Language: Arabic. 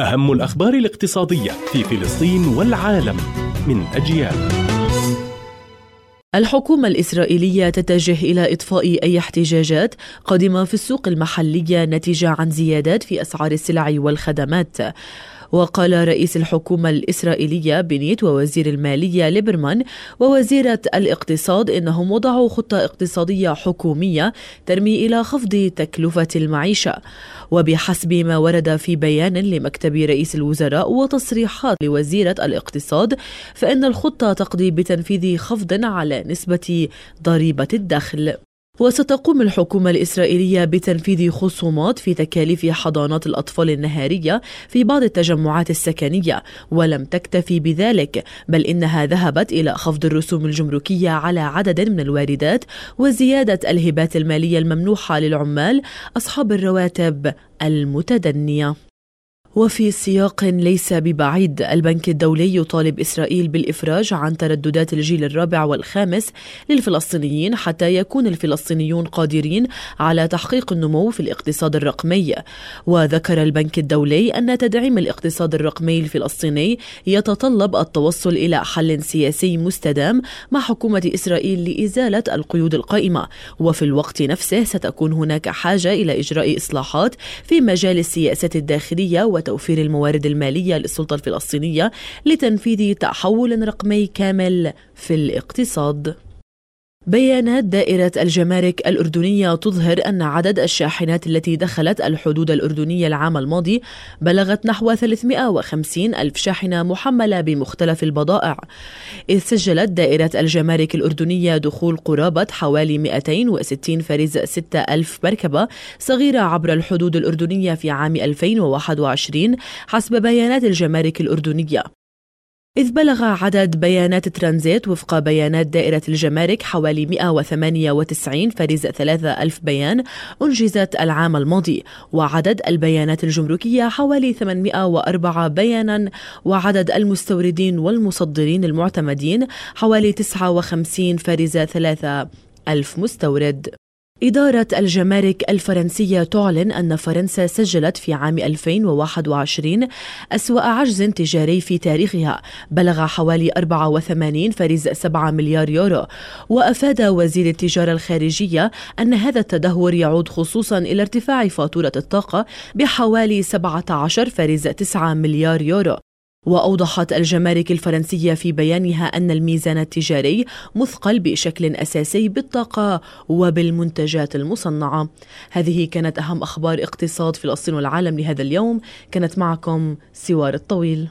أهم الأخبار الاقتصادية في فلسطين والعالم من أجيال. الحكومة الإسرائيلية تتجه إلى إطفاء أي احتجاجات قادمة في السوق المحلية نتيجة عن زيادات في أسعار السلع والخدمات. وقال رئيس الحكومة الإسرائيلية بنيت ووزير المالية ليبرمان ووزيرة الاقتصاد إنهم وضعوا خطة اقتصادية حكومية ترمي إلى خفض تكلفة المعيشة. وبحسب ما ورد في بيان لمكتب رئيس الوزراء وتصريحات لوزيرة الاقتصاد فإن الخطة تقضي بتنفيذ خفض على نسبة ضريبة الدخل. وستقوم الحكومة الإسرائيلية بتنفيذ خصومات في تكاليف حضانات الأطفال النهارية في بعض التجمعات السكنية ولم تكتفي بذلك بل إنها ذهبت إلى خفض الرسوم الجمركية على عدد من الواردات وزيادة الهبات المالية الممنوحة للعمال أصحاب الرواتب المتدنية. وفي سياق ليس ببعيد البنك الدولي يطالب إسرائيل بالإفراج عن ترددات الجيل الرابع والخامس للفلسطينيين حتى يكون الفلسطينيون قادرين على تحقيق النمو في الاقتصاد الرقمي. وذكر البنك الدولي أن تدعيم الاقتصاد الرقمي الفلسطيني يتطلب التوصل إلى حل سياسي مستدام مع حكومة إسرائيل لإزالة القيود القائمة. وفي الوقت نفسه ستكون هناك حاجة إلى إجراء إصلاحات في مجال السياسات الداخلية وتوفير الموارد المالية للسلطة الفلسطينية لتنفيذ تحول رقمي كامل في الاقتصاد. بيانات دائرة الجمارك الأردنية تظهر أن عدد الشاحنات التي دخلت الحدود الأردنية العام الماضي بلغت نحو 350 ألف شاحنة محملة بمختلف البضائع. إذ سجلت دائرة الجمارك الأردنية دخول قرابة حوالي 260 فارزة 6 ألف مركبة صغيرة عبر الحدود الأردنية في عام 2021 حسب بيانات الجمارك الأردنية. إذ بلغ عدد بيانات ترانزيت وفق بيانات دائرة الجمارك حوالي 198 فارزة 3000 بيان أنجزت العام الماضي وعدد البيانات الجمركية حوالي 804 بيانا وعدد المستوردين والمصدرين المعتمدين حوالي 59 فريز 3000 مستورد. إدارة الجمارك الفرنسية تعلن أن فرنسا سجلت في عام 2021 أسوأ عجز تجاري في تاريخها. بلغ حوالي 84.7 مليار يورو. وأفاد وزير التجارة الخارجية أن هذا التدهور يعود خصوصا إلى ارتفاع فاتورة الطاقة بحوالي 17.9 مليار يورو. وأوضحت الجمارك الفرنسية في بيانها أن الميزان التجاري مثقل بشكل أساسي بالطاقة وبالمنتجات المصنعة. هذه كانت أهم أخبار اقتصاد فلسطين والعالم لهذا اليوم. كانت معكم سوار الطويل.